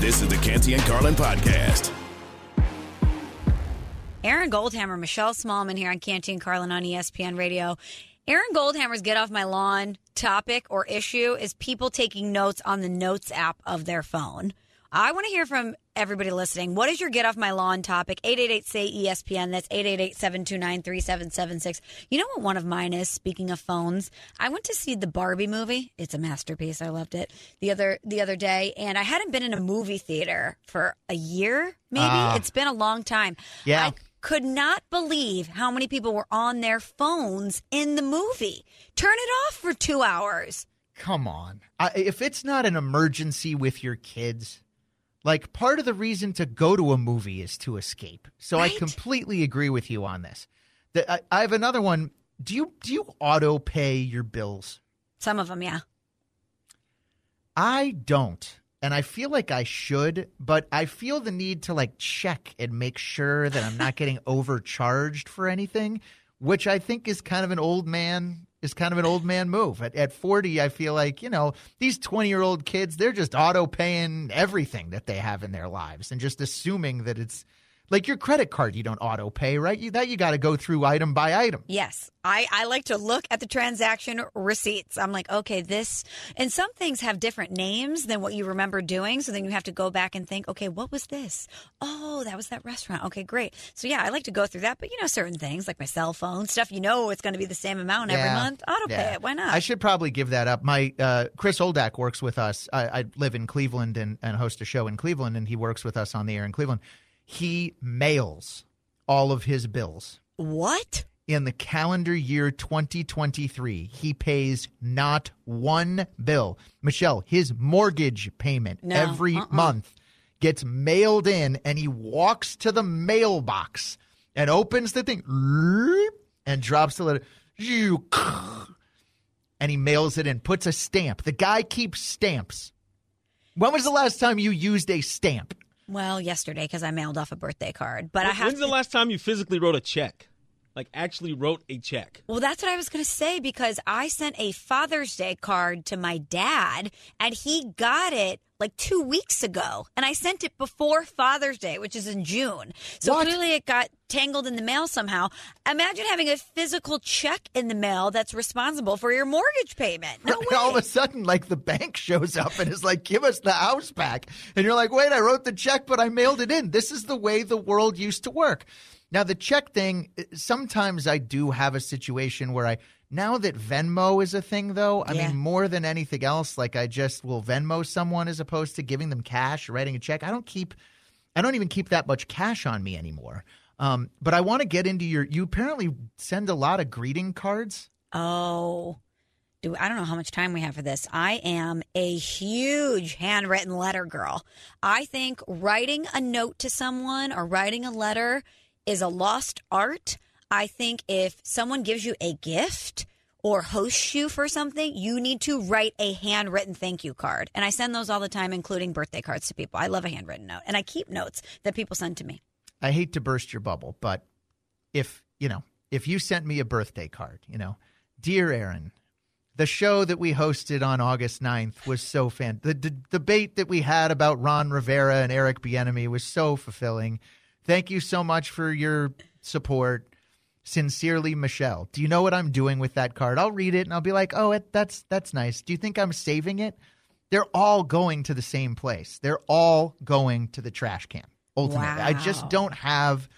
This is the Canty and Carlin podcast. Aaron Goldhammer, Michelle Smallmon here on Canty and Carlin on ESPN Radio. Aaron Goldhammer's Get Off My Lawn topic or issue is people taking notes on the Notes app of their phone. I want to hear from everybody listening. What is your Get Off My Lawn topic? 888 say ESPN. That's 888 729 3776. You know what one of mine is? Speaking of phones, I went to see the Barbie movie. It's a masterpiece. I loved it the other the other day, and I hadn't been in a movie theater for a year. Maybe Ah. it's been a long time. Yeah. I could not believe how many people were on their phones in the movie. Turn it off for two hours. Come on. I, if it's not an emergency with your kids, like part of the reason to go to a movie is to escape. So Right. I completely agree with you on this. The, I, I have another one. Do you do you auto pay your bills? Some of them, yeah. I don't. And I feel like I should, but I feel the need to like check and make sure that I'm not getting overcharged for anything, which I think is kind of an old man is kind of an old man move. At, at 40, I feel like, you know, these 20 year old kids, they're just auto paying everything that they have in their lives and just assuming that it's like your credit card, you don't auto pay, right? You, that you got to go through item by item. Yes. I, I like to look at the transaction receipts. I'm like, okay, this, and some things have different names than what you remember doing. So then you have to go back and think, okay, what was this? Oh, that was that restaurant. Okay, great. So yeah, I like to go through that. But you know, certain things like my cell phone stuff, you know, it's going to be the same amount every month. Auto pay Yeah. it. Why not? I should probably give that up. My uh, Chris Oldak works with us. I, I live in Cleveland and, and host a show in Cleveland, and he works with us on the air in Cleveland. He mails all of his bills. what? In the calendar year 2023, he pays not one bill. Michelle, his mortgage payment No, every uh-uh. month gets mailed in, and he walks to the mailbox and opens the thing and drops the letter. You and he mails it in, puts a stamp. The guy keeps stamps. When was the last time you used a stamp? Well, yesterday because I mailed off a birthday card, but I have When's to, the last time you physically wrote a check? Like actually wrote a check? Well, that's what I was going to say because I sent a Father's Day card to my dad and he got it like two weeks ago. And I sent it before Father's Day, which is in June. So What? clearly it got tangled in the mail somehow. Imagine having a physical check in the mail that's responsible for your mortgage payment. No way. All of a sudden, like the bank shows up and is like, give us the house back. And you're like, wait, I wrote the check, but I mailed it in. This is the way the world used to work. Now, the check thing, sometimes I do have a situation where I, now that Venmo is a thing, though, I Yeah. mean, more than anything else, like I just will Venmo someone as opposed to giving them cash, or writing a check. I don't keep, I don't even keep that much cash on me anymore. Um, but I want to get into your, you apparently send a lot of greeting cards. Oh. Do I don't know how much time we have for this. I am a huge handwritten letter girl. I think writing a note to someone or writing a letter is a lost art. I think if someone gives you a gift or hosts you for something, you need to write a handwritten thank you card. And I send those all the time, including birthday cards to people. I love a handwritten note. And I keep notes that people send to me. I hate to burst your bubble, but if, you know, if you sent me a birthday card, you know, dear Aaron, the show that we hosted on August 9th was so fan. The d- debate that we had about Ron Rivera and Eric Bieniemy was so fulfilling. Thank you so much for your support. Sincerely, Michelle. Do you know what I'm doing with that card? I'll read it and I'll be like, "Oh, it, that's that's nice." Do you think I'm saving it? They're all going to the same place. They're all going to the trash can. Ultimately, I just don't have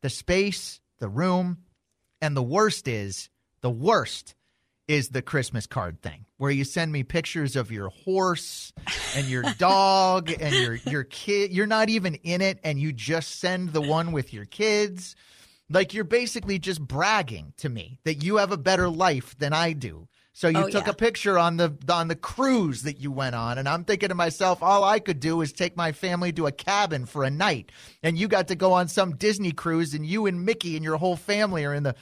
the space, the room, and the worst is the worst is the Christmas card thing where you send me pictures of your horse and your dog and your your kid. You're not even in it, and you just send the one with your kids. Like you're basically just bragging to me that you have a better life than I do. So you Oh, took yeah. a picture on the on the cruise that you went on, and I'm thinking to myself, all I could do is take my family to a cabin for a night, and you got to go on some Disney cruise, and you and Mickey and your whole family are in the.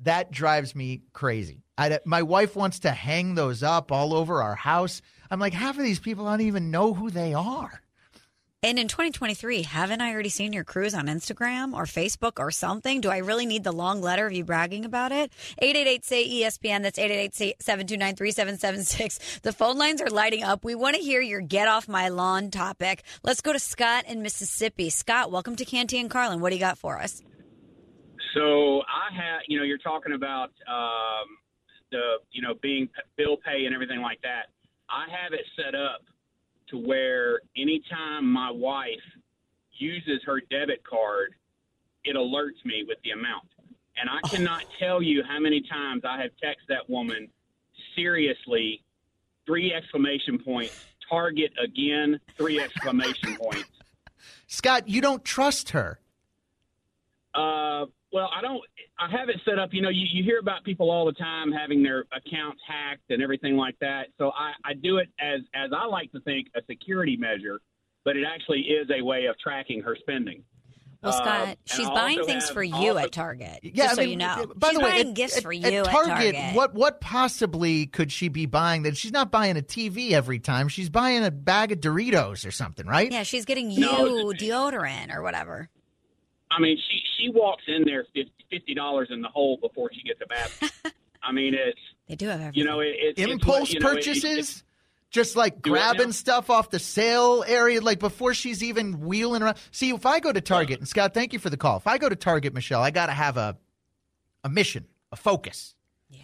That drives me crazy. I, my wife wants to hang those up all over our house. I'm like, half of these people I don't even know who they are. And in 2023, haven't I already seen your cruise on Instagram or Facebook or something? Do I really need the long letter of you bragging about it? 888 say ESPN. That's 888 729 3776. The phone lines are lighting up. We want to hear your get off my lawn topic. Let's go to Scott in Mississippi. Scott, welcome to Canty and Carlin. What do you got for us? So I have, you know, you're talking about um, the, you know, being bill pay and everything like that. I have it set up to where anytime my wife uses her debit card, it alerts me with the amount. And I cannot tell you how many times I have texted that woman seriously, three exclamation points, target again, three exclamation points. Scott, you don't trust her. Uh, well, I don't. I have it set up. You know, you, you hear about people all the time having their accounts hacked and everything like that. So I, I do it as as I like to think a security measure, but it actually is a way of tracking her spending. Well, Uh, Scott, and she's buying things have- for you also- at Target. Yeah, just I so mean, you know. By she's the way, buying at- gifts at, for at you at Target, Target. what what possibly could she be buying? That she's not buying a TV every time. She's buying a bag of Doritos or something, right? Yeah, she's getting you No. deodorant or whatever. I mean, she she walks in there fifty dollars in the hole before she gets a bath. I mean, it's They do have everything. you know, it, it's it's Impulse what- you know, it- purchases. it's- just like grabbing stuff off the sale area, like before she's even wheeling around. See, if I go to Target, and Scott, thank you for the call. If I go to Target, Michelle, I got to have a a mission, a focus. yeah.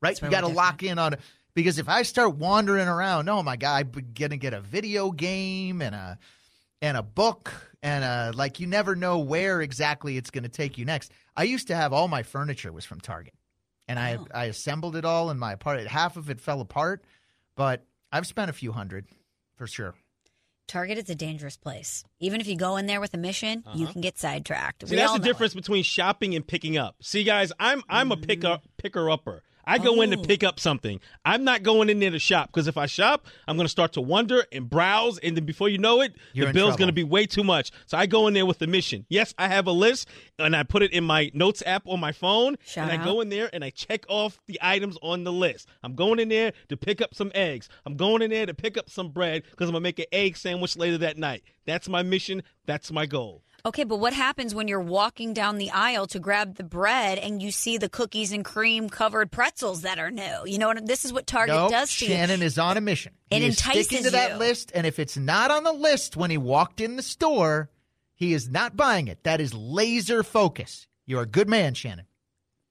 right? That's You got to lock in on it because if I start wandering around, oh my god, I'm gonna get a video game and a and a book and a like you never know where exactly it's going to take you next. I used to have all my furniture was from Target, and I Oh. I assembled it all in my apartment. Half of it fell apart, but I've spent a few hundred for sure. Target is a dangerous place. Even if you go in there with a mission, you Uh-huh. can get sidetracked. See, we that's all the know difference between shopping and picking up. See, guys, I'm I'm a picker picker upper. I go in to Oh. pick up something. I'm not going in there to shop because if I shop, I'm going to start to wonder and browse, and then before you know it, You're the bill's going to be way too much. So I go in there with a mission. Yes, I have a list, and I put it in my notes app on my phone, Shout and I go in there and I check off the items on the list. I'm going in there to pick up some eggs. I'm going in there to pick up some bread because I'm going to make an egg sandwich later that night. That's my mission. That's my goal. Okay, but what happens when you're walking down the aisle to grab the bread and you see the cookies and cream covered pretzels that are new? You know? This is what Target no, does to you. Shannon is on a mission. It he is sticking to that you. list, and if it's not on the list when he walked in the store, he is not buying it. That is laser focus. You're a good man, Shannon.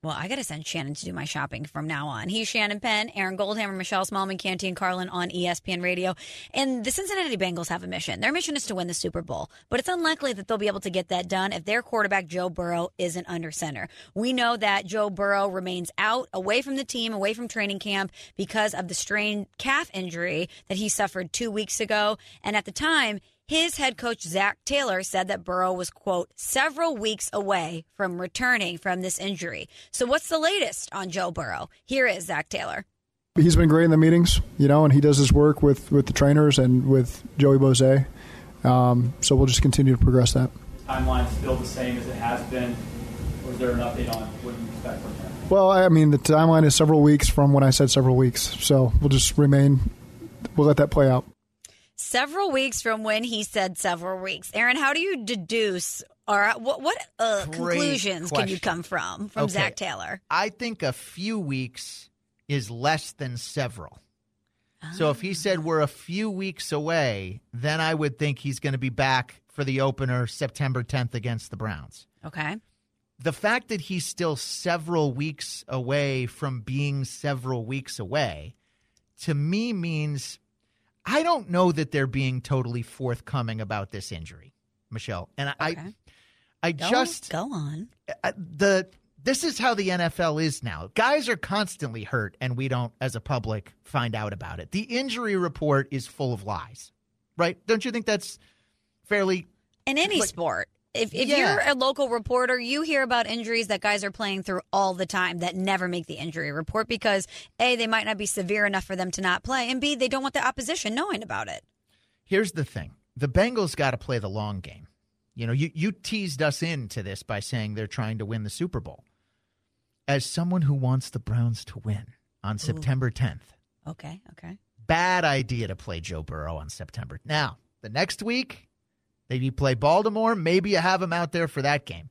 Well, I got to send Shannon to do my shopping from now on. He's Shannon Penn, Aaron Goldhammer, Michelle Smallmon, Canty, and Carlin on ESPN Radio. And the Cincinnati Bengals have a mission. Their mission is to win the Super Bowl, but it's unlikely that they'll be able to get that done if their quarterback, Joe Burrow, isn't under center. We know that Joe Burrow remains out, away from the team, away from training camp because of the strained calf injury that he suffered two weeks ago. And at the time, his head coach, Zac Taylor, said that Burrow was, quote, several weeks away from returning from this injury. So, what's the latest on Joe Burrow? Here is Zac Taylor. he's been great in the meetings, you know, and he does his work with, with the trainers and with Joey Boese. Um, so we'll just continue to progress that. timeline still the same as it has been, or is there an update on what you expect from him? Well, I mean, the timeline is several weeks from when I said several weeks. So we'll just remain, we'll let that play out. Several weeks from when he said several weeks. Aaron, how do you deduce or what, what uh, conclusions can you come from from Okay. Zac Taylor? I think a few weeks is less than several. So if he said we're a few weeks away, then I would think he's going to be back for the opener September 10th against the Browns. Okay. The fact that he's still several weeks away from being several weeks away to me means I don't know that they're being totally forthcoming about this injury, Michelle. And I Okay. I Go, just go on. uh, the this is how the NFL is now. Guys are constantly hurt, and we don't, as a public, find out about it. The injury report is full of lies, right? Don't you think that's fairly? In any Like- sport. If, if Yeah. you're a local reporter, you hear about injuries that guys are playing through all the time that never make the injury report because A, they might not be severe enough for them to not play, and B, they don't want the opposition knowing about it. Here's the thing: the Bengals got to play the long game. You know, you you teased us into this by saying they're trying to win the Super Bowl. As someone who wants the Browns to win on September 10th, Okay, okay. bad idea to play Joe Burrow on September. Now, the next week, Maybe you play Baltimore. Maybe you have him out there for that game.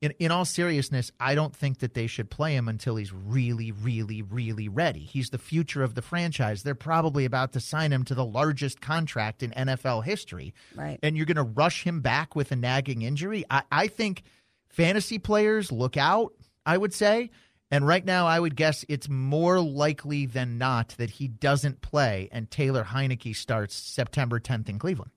In, in all seriousness, I don't think that they should play him until he's really, really, really ready. He's the future of the franchise. They're probably about to sign him to the largest contract in NFL history. Right. And you're going to rush him back with a nagging injury. I, I think fantasy players look out, I would say. And right now, I would guess it's more likely than not that he doesn't play and Taylor Heinicke starts September 10th in Cleveland.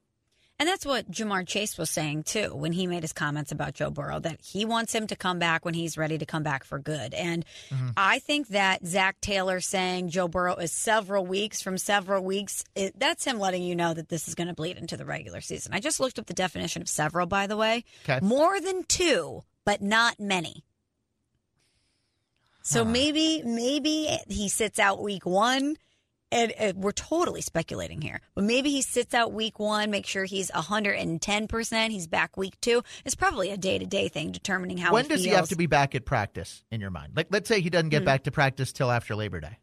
And that's what Ja'Marr Chase was saying too when he made his comments about Joe Burrow that he wants him to come back when he's ready to come back for good. And mm-hmm. I think that Zac Taylor saying Joe Burrow is several weeks from several weeks, it, that's him letting you know that this is going to bleed into the regular season. I just looked up the definition of several, by the way. Okay. More than two, but not many. So maybe, maybe he sits out week one. And uh, we're totally speculating here, but maybe he sits out week one, make sure he's 110%. He's back week two. It's probably a day to day thing determining how when he does he have to be back at practice in your mind? Like, let's say he doesn't get back to practice till after Labor Day.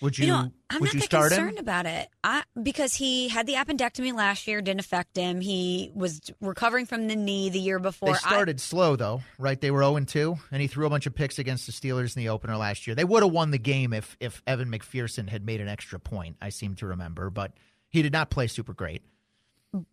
Would you? You know, I'm would not you that concerned him? about it. I, because he had the appendectomy last year, didn't affect him. He was recovering from the knee the year before. They I- started slow though, right? They were 0 2, and he threw a bunch of picks against the Steelers in the opener last year. They would have won the game if if Evan McPherson had made an extra point. I seem to remember, but he did not play super great.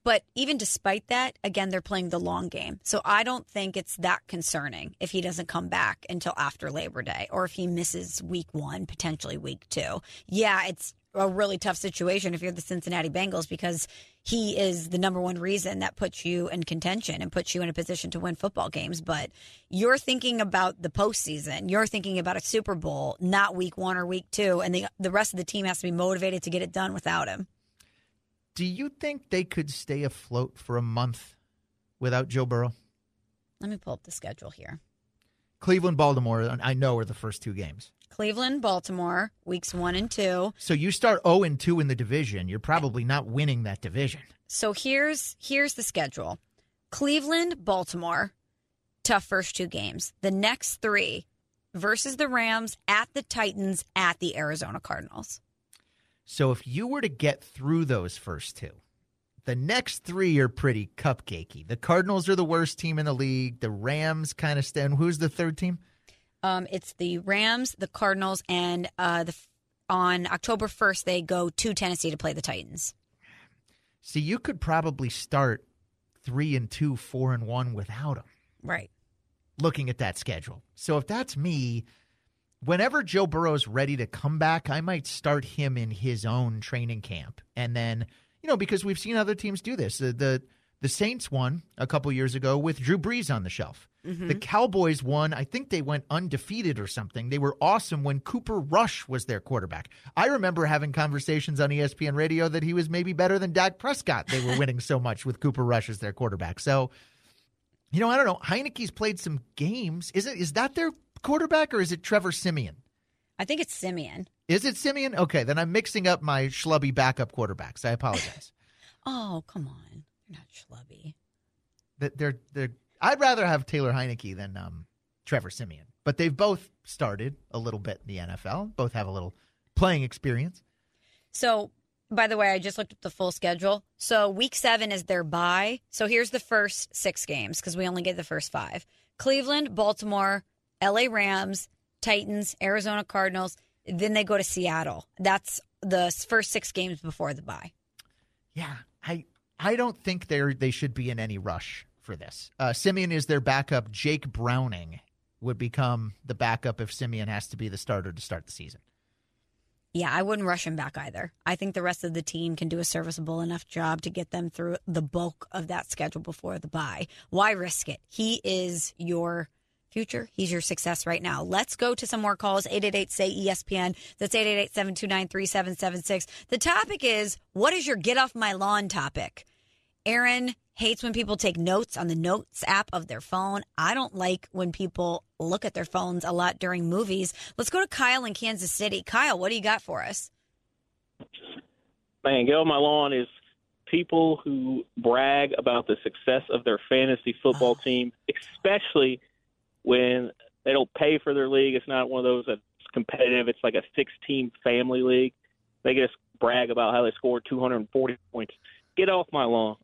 But even despite that, again, they're playing the long game. So I don't think it's that concerning if he doesn't come back until after Labor Day or if he misses week one, potentially week two. Yeah, it's a really tough situation if you're the Cincinnati Bengals because he is the number one reason that puts you in contention and puts you in a position to win football games. But you're thinking about the postseason. You're thinking about a Super Bowl, not week one or week two. And the, the rest of the team has to be motivated to get it done without him. Do you think they could stay afloat for a month without Joe Burrow? Let me pull up the schedule here. Cleveland, Baltimore, I know are the first two games. Cleveland, Baltimore, weeks one and two. So you start 0 and 2 in the division, you're probably not winning that division. So here's here's the schedule. Cleveland, Baltimore, tough first two games. The next three versus the Rams, at the Titans, at the Arizona Cardinals. So if you were to get through those first two, the next three are pretty cupcakey. The Cardinals are the worst team in the league. The Rams kind of stand. Who's the third team? Um, it's the Rams, the Cardinals, and uh, the on October first they go to Tennessee to play the Titans. See, you could probably start three and two, four and one without them. Right. Looking at that schedule. So if that's me, whenever Joe Burrow's ready to come back, I might start him in his own training camp, and then you know because we've seen other teams do this. The the, the Saints won a couple years ago with Drew Brees on the shelf. The mm-hmm. Cowboys won. I think they went undefeated or something. They were awesome when Cooper Rush was their quarterback. I remember having conversations on ESPN radio that he was maybe better than Dak Prescott. They were winning so much with Cooper Rush as their quarterback. So, you know, I don't know. Heinicke's played some games. Is it is that their quarterback or is it Trevor Siemian? I think it's Siemian. Is it Siemian? Okay, then I'm mixing up my schlubby backup quarterbacks. I apologize. Oh, come on. You're not schlubby. they're they're I'd rather have Taylor Heinicke than um, Trevor Siemian. But they've both started a little bit in the NFL. Both have a little playing experience. So, by the way, I just looked at the full schedule. So, week seven is their bye. So, here's the first six games because we only get the first five Cleveland, Baltimore, LA Rams, Titans, Arizona Cardinals. Then they go to Seattle. That's the first six games before the bye. Yeah, I I don't think they're they should be in any rush for this. Uh, Siemian is their backup. Jake Browning would become the backup if Siemian has to be the starter to start the season. Yeah, I wouldn't rush him back either. I think the rest of the team can do a serviceable enough job to get them through the bulk of that schedule before the bye. Why risk it? He is your future. He's your success right now. Let's go to some more calls. 888 say ESPN. That's 888 729 3776. The topic is what is your get off my lawn topic? Aaron hates when people take notes on the notes app of their phone. I don't like when people look at their phones a lot during movies. Let's go to Kyle in Kansas City. Kyle, what do you got for us? man, get on my lawn is people who brag about the success of their fantasy football ah. team, especially when they don't pay for their league. It's not one of those that's competitive. It's like a six-team family league. They just brag about how they scored 240 points. Get off my lawn.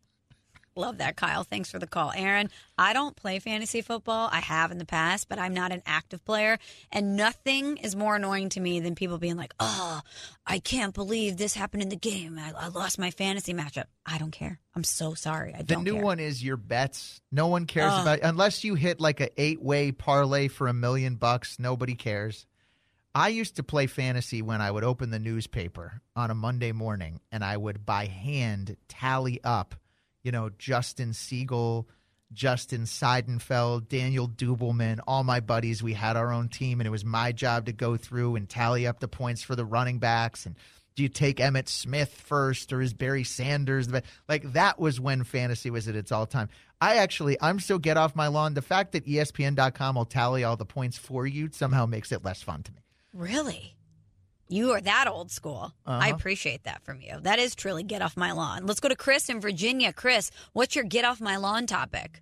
Love that, Kyle. Thanks for the call. Aaron, I don't play fantasy football. I have in the past, but I'm not an active player. And nothing is more annoying to me than people being like, oh, I can't believe this happened in the game. I, I lost my fantasy matchup. I don't care. I'm so sorry. I The don't new care. one is your bets. No one cares about unless you hit like a eight way parlay for a million bucks. Nobody cares. I used to play fantasy when I would open the newspaper on a Monday morning and I would by hand tally up, you know, Justin Siegel, Justin Seidenfeld, Daniel Dubelman, all my buddies. We had our own team and it was my job to go through and tally up the points for the running backs and do you take Emmitt Smith first or is Barry Sanders the like that was when fantasy was at its all time. I actually I'm so get off my lawn. The fact that ESPN.com will tally all the points for you somehow makes it less fun to me. Really? You are that old school. I Uh-huh. appreciate that from you. That is truly get off my lawn. Let's go to Chris in Virginia. Chris, what's your get off my lawn topic?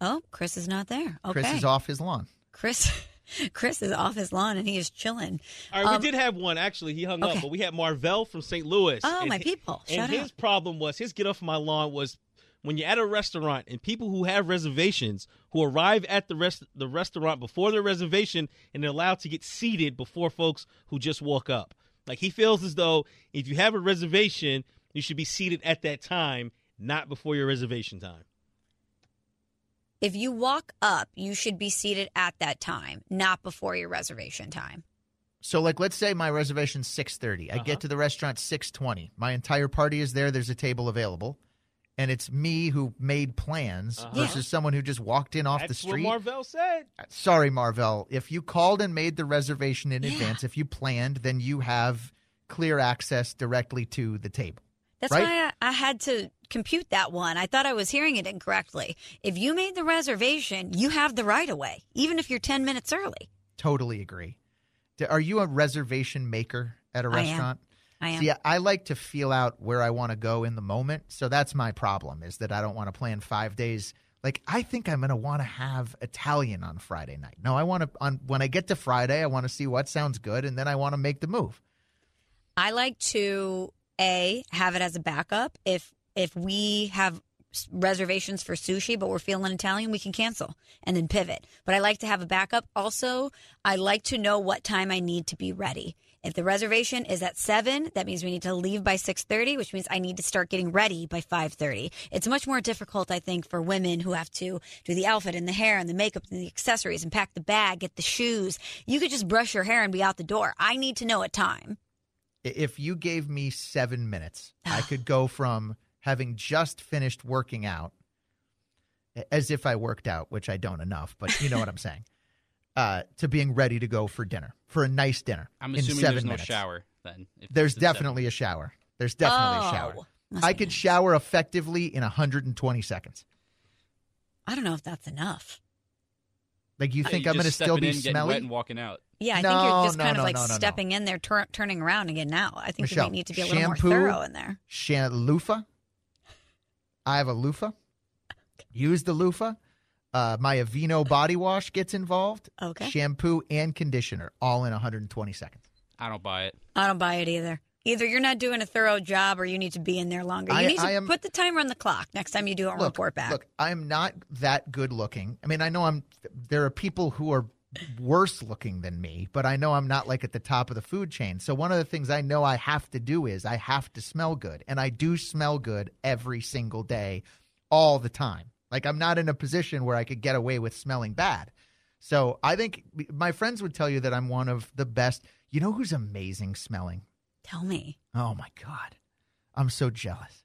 Oh, Chris is not there. Okay. Chris is off his lawn. Chris Chris is off his lawn and he is chilling. All right, Um, we did have one actually. He hung okay. up, but we had Marvell from St. Louis. Oh, And my hi- people. And Shout his problem was his get off my lawn was when you're at a restaurant and people who have reservations who arrive at the rest the restaurant before their reservation and they're allowed to get seated before folks who just walk up. Like he feels as though if you have a reservation, you should be seated at that time, not before your reservation time. If you walk up, you should be seated at that time, not before your reservation time. So like let's say my reservation's 6:30. I Uh-huh. get to the restaurant 6:20. My entire party is there. There's a table available. And it's me who made plans Uh-huh. versus someone who just walked in off That's the what street. Marvell said. Sorry, Marvell. If you called and made the reservation in Yeah. advance, if you planned, then you have clear access directly to the table. That's Right? why I, I had to compute that one. I thought I was hearing it incorrectly. If you made the reservation, you have the right of way, even if you're 10 minutes early. Totally agree. Are you a reservation maker at a I am. restaurant? I am. See, I like to feel out where I want to go in the moment. So that's my problem is that I don't want to plan five days. Like I think I'm going to want to have Italian on Friday night. No, I want to on when I get to Friday, I want to see what sounds good, and then I want to make the move. I like to a have it as a backup. If if we have reservations for sushi, but we're feeling Italian, we can cancel and then pivot. But I like to have a backup. Also, I like to know what time I need to be ready. If the reservation is at seven, that means we need to leave by six thirty, which means I need to start getting ready by five thirty. It's much more difficult, I think, for women who have to do the outfit and the hair and the makeup and the accessories and pack the bag, get the shoes. You could just brush your hair and be out the door. I need to know a time. If you gave me seven minutes, I could go from having just finished working out, as if I worked out, which I don't enough, but you know what I'm saying, uh, to being ready to go for dinner, for a nice dinner. I'm in assuming seven there's no minutes. shower then. There's it's at seven. definitely a shower. There's definitely a shower. Oh, I be could nice. shower effectively in 120 seconds. I don't know if that's enough. Like you Yeah, think you're I'm going to still be in, smelly? wet and walking out. Yeah, I No, think you're just no, kind no, of like no, no, no. stepping in there, tur- turning around and getting out. I think Michelle, we need to be a little shampoo- more thorough in there. Sha- loofah. I have a loofah. Use the loofah. Uh, my Aveeno body wash gets involved. Okay. Shampoo and conditioner, all in 120 seconds. I don't buy it. I don't buy it either. Either you're not doing a thorough job or you need to be in there longer. You I- need to I am- put the timer on the clock next time you do it Look, report back. look, I'm not that good looking. I mean, I know I'm. There are people who are worse looking than me, but I know I'm not like at the top of the food chain. So one of the things I know I have to do is I have to smell good, and I do smell good every single day, all the time. Like I'm not in a position where I could get away with smelling bad. So I think my friends would tell you that I'm one of the best. You know who's amazing smelling? Tell me. Oh my god, I'm so jealous.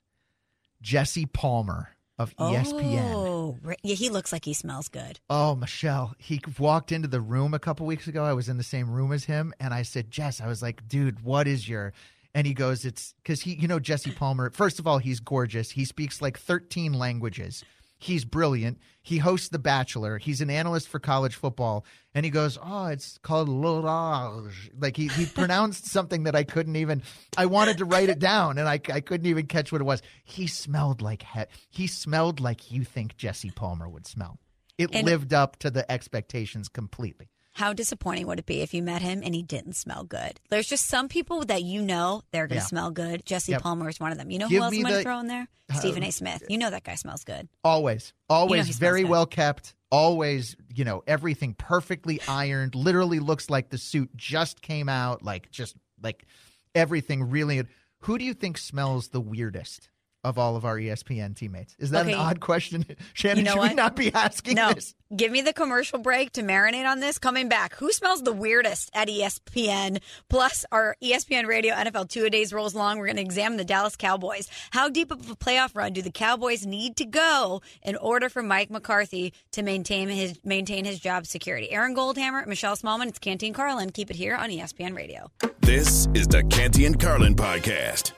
Jesse Palmer of ESPN. Oh, yeah, he looks like he smells good. Oh, Michelle, he walked into the room a couple weeks ago. I was in the same room as him, and I said, Jess, I was like, dude, what is your. And he goes, it's because he, you know, Jesse Palmer, first of all, he's gorgeous. He speaks like 13 languages. He's brilliant. He hosts The Bachelor. He's an analyst for college football. And he goes, Oh, it's called L'Orange. Like he, he pronounced something that I couldn't even, I wanted to write it down and I, I couldn't even catch what it was. He smelled like, he, he smelled like you think Jesse Palmer would smell. It And- lived up to the expectations completely. How disappointing would it be if you met him and he didn't smell good? There's just some people that you know they're going to Yeah. smell good. Jesse Yep. Palmer is one of them. You know Give who else I'm going to throw in there? Stephen A. Uh, Smith. You know that guy smells good. Always, always he smells very well kept. Always, you know, everything perfectly ironed. Literally looks like the suit just came out. Like just like everything really. Who do you think smells the weirdest of all of our ESPN teammates? Is that Okay. an odd question, Shannon? You know should what? we not be asking No, this? give me the commercial break to marinate on this. Coming back, who smells the weirdest at ESPN? Plus, our ESPN Radio NFL two a days rolls along. We're going to examine the Dallas Cowboys. How deep of a playoff run do the Cowboys need to go in order for Mike McCarthy to maintain his maintain his job security? Aaron Goldhammer, Michelle Smallmon, it's Canty and Carlin. Keep it here on ESPN Radio. This is the Canty and Carlin podcast.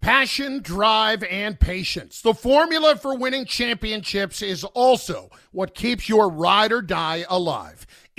Passion, drive, and patience. The formula for winning championships is also what keeps your ride or die alive.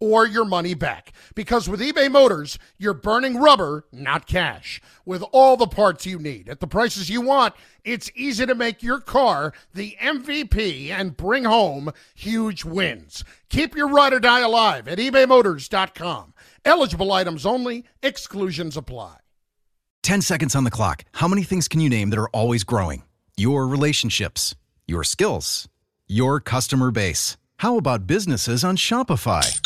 or your money back. Because with eBay Motors, you're burning rubber, not cash. With all the parts you need at the prices you want, it's easy to make your car the MVP and bring home huge wins. Keep your ride or die alive at ebaymotors.com. Eligible items only, exclusions apply. 10 seconds on the clock. How many things can you name that are always growing? Your relationships, your skills, your customer base. How about businesses on Shopify?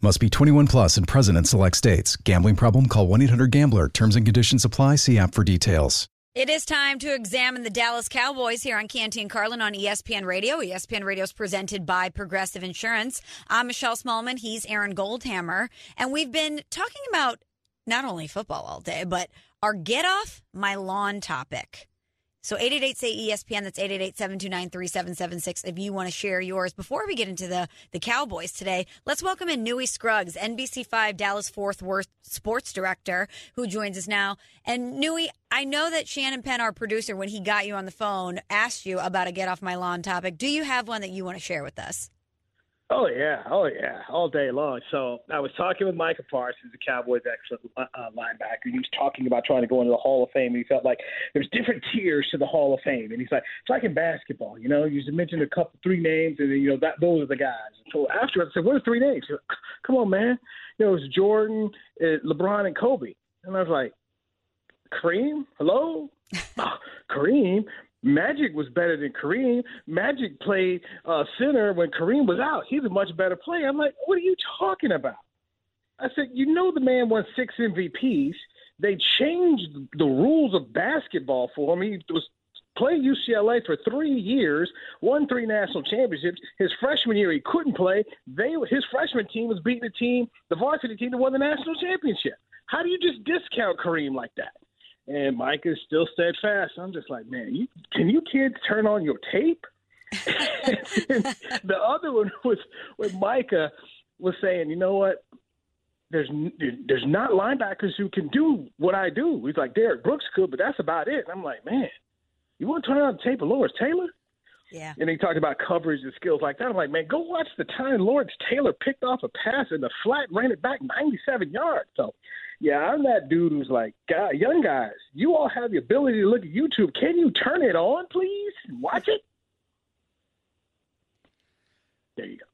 Must be 21 plus and present in select states. Gambling problem? Call 1 800 Gambler. Terms and conditions apply. See app for details. It is time to examine the Dallas Cowboys here on Canty and Carlin on ESPN Radio. ESPN Radio is presented by Progressive Insurance. I'm Michelle Smallmon. He's Aaron Goldhammer. And we've been talking about not only football all day, but our get off my lawn topic. So 888 say ESPN, that's 888-729-3776 if you want to share yours. Before we get into the, the Cowboys today, let's welcome in Newy Scruggs, NBC5 Dallas Fort Worth sports director, who joins us now. And Newy, I know that Shannon Penn, our producer, when he got you on the phone, asked you about a get off my lawn topic. Do you have one that you want to share with us? Oh yeah, oh yeah, all day long. So I was talking with Micah Parsons, the Cowboys' excellent uh, linebacker. He was talking about trying to go into the Hall of Fame. And he felt like there's different tiers to the Hall of Fame, and he's like, it's like in basketball, you know. You just mentioned a couple, three names, and then you know that those are the guys. So after I said, what are three names? Said, Come on, man. You know, it's Jordan, uh, LeBron, and Kobe. And I was like, Kareem, hello, oh, Kareem. Magic was better than Kareem. Magic played uh, center when Kareem was out. He's a much better player. I'm like, what are you talking about? I said, you know, the man won six MVPs. They changed the rules of basketball for him. He was playing UCLA for three years, won three national championships. His freshman year, he couldn't play. They his freshman team was beating the team, the varsity team, that won the national championship. How do you just discount Kareem like that? And Mike is still steadfast. I'm just like, man, you can you kids turn on your tape? the other one was when Micah was saying, you know what? There's there's not linebackers who can do what I do. He's like Derrick Brooks could, but that's about it. And I'm like, man, you want to turn on the tape of Lawrence Taylor? Yeah. And he talked about coverage and skills like that. I'm like, man, go watch the time Lawrence Taylor picked off a pass in the flat, ran it back 97 yards. So Yeah, I'm that dude who's like, God, young guys, you all have the ability to look at YouTube. Can you turn it on, please? Watch it. There you go.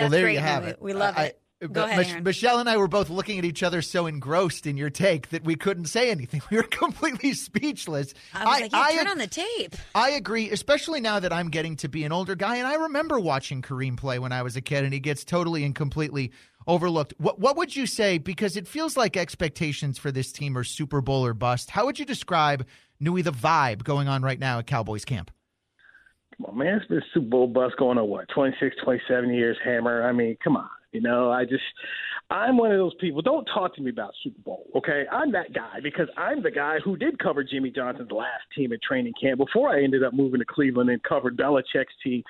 well, there great, you have Louis. it. We love I- it. I- Go ahead, Mich- Aaron. Michelle and I were both looking at each other so engrossed in your take that we couldn't say anything. We were completely speechless. I was like, yeah, turn on the tape. I agree, especially now that I'm getting to be an older guy, and I remember watching Kareem play when I was a kid, and he gets totally and completely overlooked. What What would you say? Because it feels like expectations for this team are Super Bowl or bust. How would you describe Newy the vibe going on right now at Cowboys camp? Come on, man. It's been Super Bowl bust going on, what, 26, 27 years, Hammer? I mean, come on. You know, I just, I'm one of those people. Don't talk to me about Super Bowl, okay? I'm that guy because I'm the guy who did cover Jimmy Johnson's last team at training camp before I ended up moving to Cleveland and covered Belichick's team.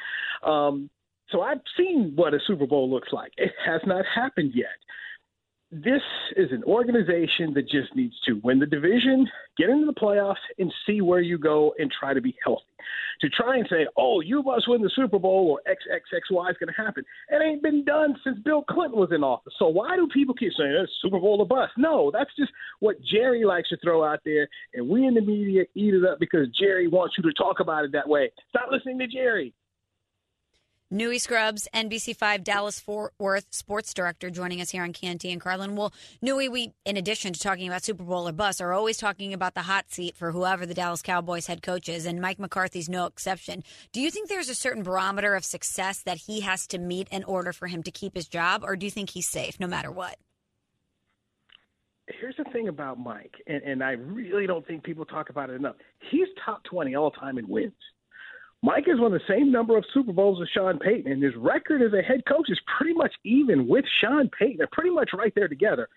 Um, so I've seen what a Super Bowl looks like. It has not happened yet. This is an organization that just needs to win the division, get into the playoffs, and see where you go and try to be healthy. To try and say, oh, you must win the Super Bowl or XXXY is going to happen. It ain't been done since Bill Clinton was in office. So why do people keep saying it's Super Bowl or bust? No, that's just what Jerry likes to throw out there, and we in the media eat it up because Jerry wants you to talk about it that way. Stop listening to Jerry. Newy Scruggs, NBC5 Dallas Fort Worth sports director, joining us here on Canty and Carlin. Well, Newy, we, in addition to talking about Super Bowl or bust, are always talking about the hot seat for whoever the Dallas Cowboys head coach is, and Mike McCarthy's no exception. Do you think there's a certain barometer of success that he has to meet in order for him to keep his job, or do you think he's safe no matter what? Here's the thing about Mike, and, and I really don't think people talk about it enough. He's top 20 all time in wins. Mike has won the same number of Super Bowls as Sean Payton, and his record as a head coach is pretty much even with Sean Payton. They're pretty much right there together.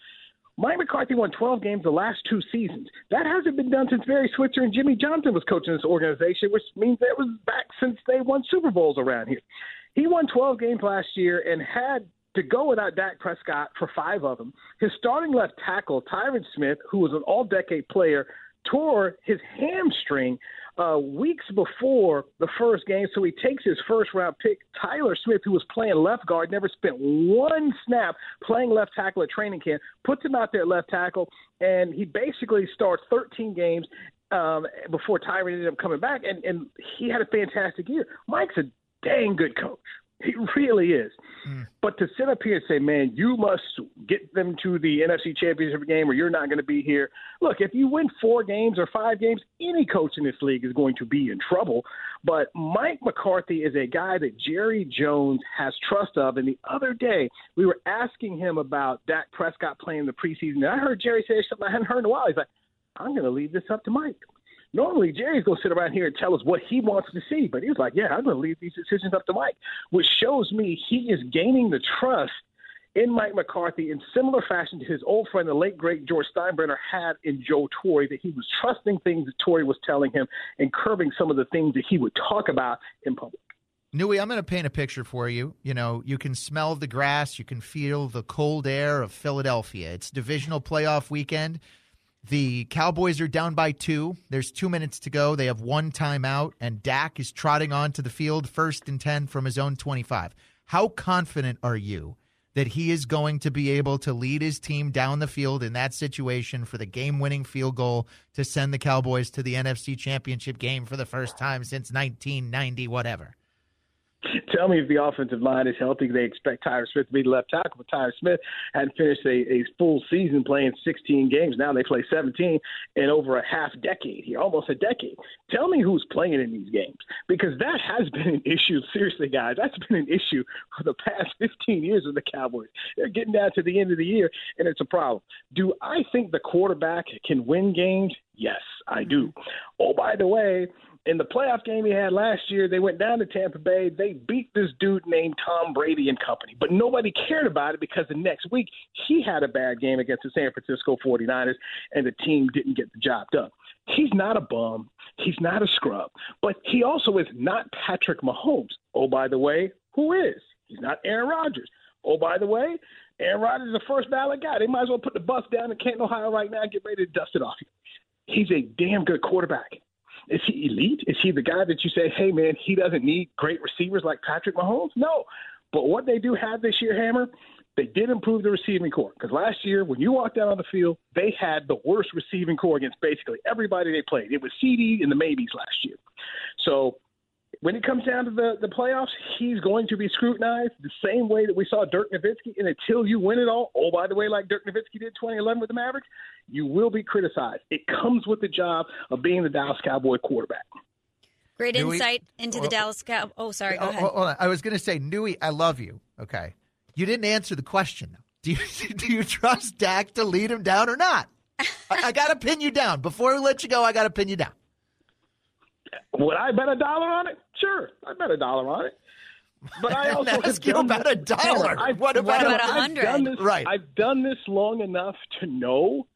Mike McCarthy won 12 games the last two seasons. That hasn't been done since Barry Switzer and Jimmy Johnson was coaching this organization, which means that was back since they won Super Bowls around here. He won 12 games last year and had to go without Dak Prescott for five of them. His starting left tackle, Tyron Smith, who was an all decade player, tore his hamstring uh, weeks before the first game. So he takes his first round pick, Tyler Smith, who was playing left guard, never spent one snap playing left tackle at training camp, puts him out there at left tackle, and he basically starts 13 games um, before Tyron ended up coming back, and, and he had a fantastic year. Mike's a dang good coach. He really is. Hmm. But to sit up here and say, man, you must get them to the NFC Championship game or you're not going to be here. Look, if you win four games or five games, any coach in this league is going to be in trouble. But Mike McCarthy is a guy that Jerry Jones has trust of. And the other day, we were asking him about Dak Prescott playing the preseason. And I heard Jerry say something I hadn't heard in a while. He's like, I'm going to leave this up to Mike. Normally, Jerry's going to sit around here and tell us what he wants to see, but he was like, "Yeah, I'm going to leave these decisions up to Mike," which shows me he is gaining the trust in Mike McCarthy in similar fashion to his old friend, the late great George Steinbrenner, had in Joe Torre. That he was trusting things that Torre was telling him and curbing some of the things that he would talk about in public. Newy, I'm going to paint a picture for you. You know, you can smell the grass, you can feel the cold air of Philadelphia. It's divisional playoff weekend. The Cowboys are down by two. There's two minutes to go. They have one timeout, and Dak is trotting onto the field first and 10 from his own 25. How confident are you that he is going to be able to lead his team down the field in that situation for the game winning field goal to send the Cowboys to the NFC Championship game for the first time since 1990, whatever? Tell me if the offensive line is healthy. They expect Tyler Smith to be the left tackle, but Tyler Smith hadn't finished a, a full season playing 16 games. Now they play 17 in over a half decade here, almost a decade. Tell me who's playing in these games because that has been an issue. Seriously, guys, that's been an issue for the past 15 years of the Cowboys. They're getting down to the end of the year, and it's a problem. Do I think the quarterback can win games? Yes, I do. Oh, by the way, in the playoff game he had last year, they went down to Tampa Bay. They beat this dude named Tom Brady and company, but nobody cared about it because the next week he had a bad game against the San Francisco 49ers and the team didn't get the job done. He's not a bum. He's not a scrub, but he also is not Patrick Mahomes. Oh, by the way, who is? He's not Aaron Rodgers. Oh, by the way, Aaron Rodgers is a first ballot guy. They might as well put the bus down in Canton, Ohio right now and get ready to dust it off. He's a damn good quarterback. Is he elite? Is he the guy that you say, hey, man, he doesn't need great receivers like Patrick Mahomes? No. But what they do have this year, Hammer, they did improve the receiving corps because last year when you walked out on the field, they had the worst receiving corps against basically everybody they played. It was CD and the maybes last year. So when it comes down to the, the playoffs, he's going to be scrutinized the same way that we saw Dirk Nowitzki. And until you win it all, oh, by the way, like Dirk Nowitzki did 2011 with the Mavericks, you will be criticized. It comes with the job of being the Dallas Cowboy quarterback. Great Newy- insight into the Well- Dallas Cow. Oh, sorry. Go Oh, ahead. hold on. I was going to say, Newy, I love you. Okay. You didn't answer the question, though. Do you, do you trust Dak to lead him down or not? I, I got to pin you down. Before we let you go, I got to pin you down. Would I bet a dollar on it? Sure, I bet a dollar on it. But I also ask you about this- a dollar. I've- What about a hundred? Right. I've done this long enough to know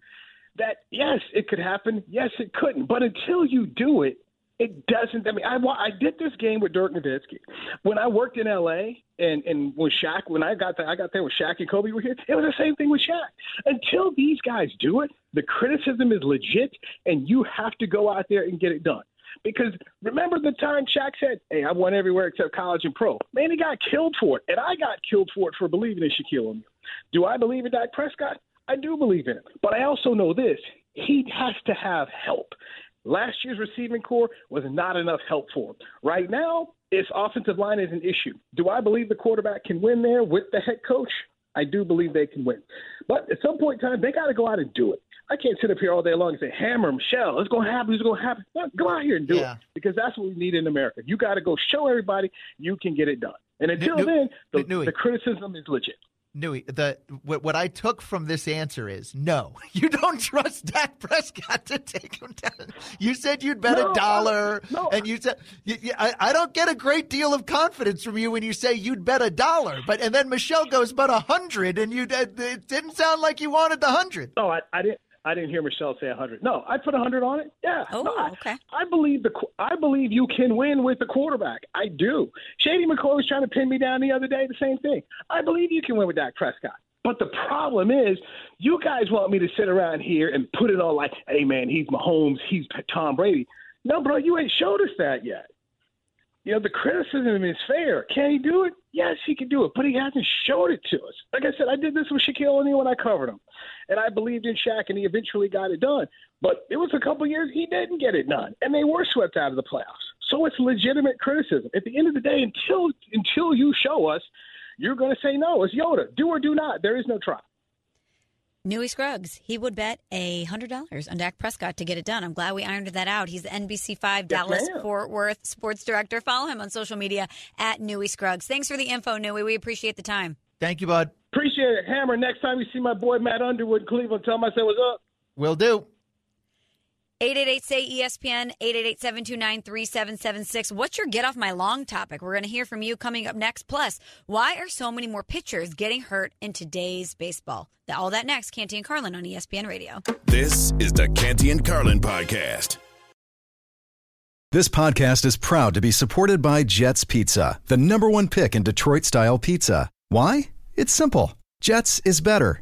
that yes, it could happen. Yes, it couldn't. But until you do it, it doesn't. I mean, I I did this game with Dirk Nowitzki when I worked in L.A. and and when Shaq when I got there, I got there when Shaq and Kobe were here. It was the same thing with Shaq. Until these guys do it, the criticism is legit, and you have to go out there and get it done. Because remember the time Shaq said, "Hey, I won everywhere except college and pro." Man, he got killed for it, and I got killed for it for believing in Shaquille O'Neal. Do I believe in Dak Prescott? I do believe in him, but I also know this: he has to have help. Last year's receiving corps was not enough help for him. Right now, its offensive line is an issue. Do I believe the quarterback can win there with the head coach? I do believe they can win. But at some point in time, they got to go out and do it. I can't sit up here all day long and say, Hammer, Michelle, it's going to happen, it's going to happen. No, go out here and do Yeah. it because that's what we need in America. You got to go show everybody you can get it done. And until Nu- then, the, Newy. the criticism is legit. Newy, the what, what I took from this answer is no. You don't trust Dak Prescott to take him down. You said you'd bet No, a dollar, no. and you said you, you- I, I don't get a great deal of confidence from you when you say you'd bet a dollar. But and then Michelle goes but a hundred, and you it didn't sound like you wanted the hundred. No, I, I didn't. I didn't hear Michelle say 100. No, I put 100 on it. Yeah. Oh, No, I, okay. I believe the qu- I believe you can win with the quarterback. I do. Shady McCoy was trying to pin me down the other day. The same thing. I believe you can win with Dak Prescott. But the problem is, you guys want me to sit around here and put it on like, hey man, he's Mahomes, he's Tom Brady. No, bro, you ain't showed us that yet. You know, the criticism is fair. Can he do it? Yes, he can do it, but he hasn't showed it to us. Like I said, I did this with Shaquille O'Neal when I covered him, and I believed in Shaq, and he eventually got it done. But it was a couple years he didn't get it done, and they were swept out of the playoffs. So it's legitimate criticism. At the end of the day, until until you show us, you're going to say no. It's Yoda. Do or do not. There is no try. Newy Scruggs, he would bet a hundred dollars on Dak Prescott to get it done. I'm glad we ironed that out. He's the NBC Five Dallas ma'am. Fort Worth sports director. Follow him on social media at Newy Scruggs. Thanks for the info, Newy. We appreciate the time. Thank you, bud. Appreciate it, Hammer. Next time you see my boy Matt Underwood in Cleveland, tell him I said what's up. Will do. 888 say ESPN 888 729 3776. What's your get off my lawn topic? We're going to hear from you coming up next. Plus, why are so many more pitchers getting hurt in today's baseball? All that next. Canty and Carlin on ESPN Radio. This is the Canty and Carlin podcast. This podcast is proud to be supported by Jets Pizza, the number one pick in Detroit style pizza. Why? It's simple. Jets is better.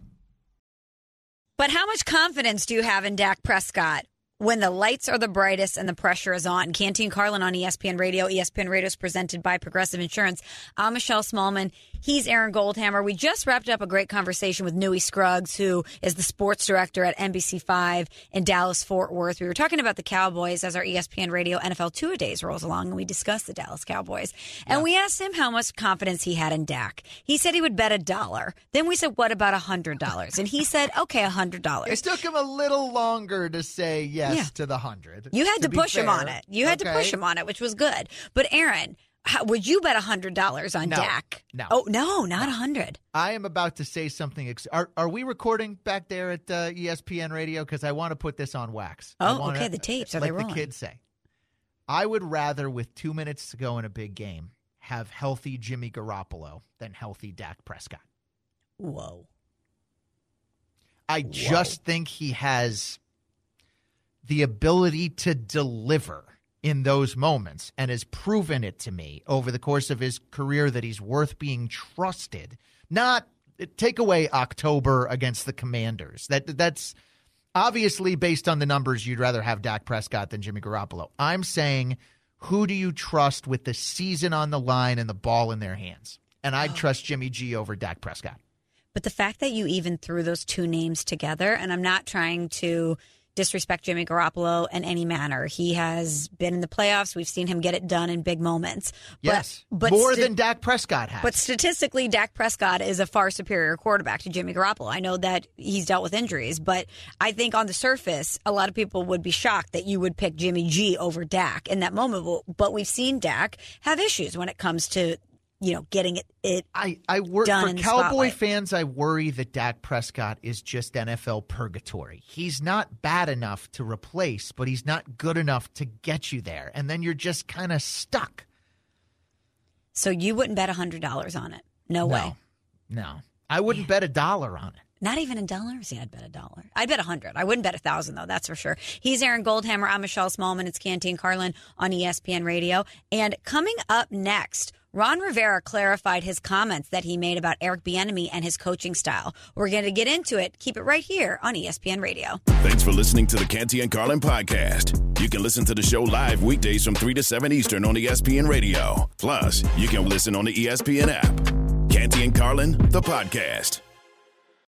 But how much confidence do you have in Dak Prescott when the lights are the brightest and the pressure is on? Canty and Carlin on ESPN Radio. ESPN Radio is presented by Progressive Insurance. I'm Michelle Smallmon. He's Aaron Goldhammer. We just wrapped up a great conversation with Newy Scruggs, who is the sports director at NBC5 in Dallas Fort Worth. We were talking about the Cowboys as our ESPN Radio NFL Two A Days rolls along, and we discussed the Dallas Cowboys. And we asked him how much confidence he had in Dak. He said he would bet a dollar. Then we said, "What about a hundred dollars?" And he said, "Okay, a hundred dollars. It took him a little longer to say yes Yeah. to the hundred. You had to, be push him on it. You had to push him on it, which was good. But Aaron, how, would you bet a hundred dollars on No. Dak? No. Oh no, not a hundred. I am about to say something. Ex- are are we recording back there at uh, ESPN Radio? Because I want to put this on wax. Oh, wanna- okay, the tapes, are like they the kids say. I would rather, with two minutes to go in a big game, have healthy Jimmy Garoppolo than healthy Dak Prescott. Whoa. I just think he has the ability to deliver in those moments and has proven it to me over the course of his career that he's worth being trusted. Not take away October against the Commanders. That that's obviously based on the numbers you'd rather have Dak Prescott than Jimmy Garoppolo. I'm saying who do you trust with the season on the line and the ball in their hands? And I'd oh. trust Jimmy G over Dak Prescott. But the fact that you even threw those two names together, and I'm not trying to disrespect Jimmy Garoppolo in any manner. He has been in the playoffs. We've seen him get it done in big moments. Yes. but, but More sti- than Dak Prescott has. But statistically, Dak Prescott is a far superior quarterback to Jimmy Garoppolo. I know that he's dealt with injuries, but I think on the surface, a lot of people would be shocked that you would pick Jimmy G over Dak in that moment. But we've seen Dak have issues when it comes to you know getting it. it I I done for Cowboy fans. I worry that Dak Prescott is just NFL purgatory. He's not bad enough to replace, but he's not good enough to get you there, and then you're just kind of stuck. So you wouldn't bet hundred dollars on it? No, way. No, I wouldn't bet a dollar on it. Not even in dollars. Yeah, I'd bet a dollar. I'd bet a hundred. I wouldn't bet a thousand though. That's for sure. He's Aaron Goldhammer. I'm Michelle Smallmon. It's Canty and Carlin on ESPN Radio. And coming up next, Ron Rivera clarified his comments that he made about Eric Bieniemy and his coaching style. We're going to get into it. Keep it right here on ESPN Radio. Thanks for listening to the Canty and Carlin podcast. You can listen to the show live weekdays from 3 to 7 Eastern on ESPN Radio. Plus, you can listen on the ESPN app. Canty and Carlin, the podcast.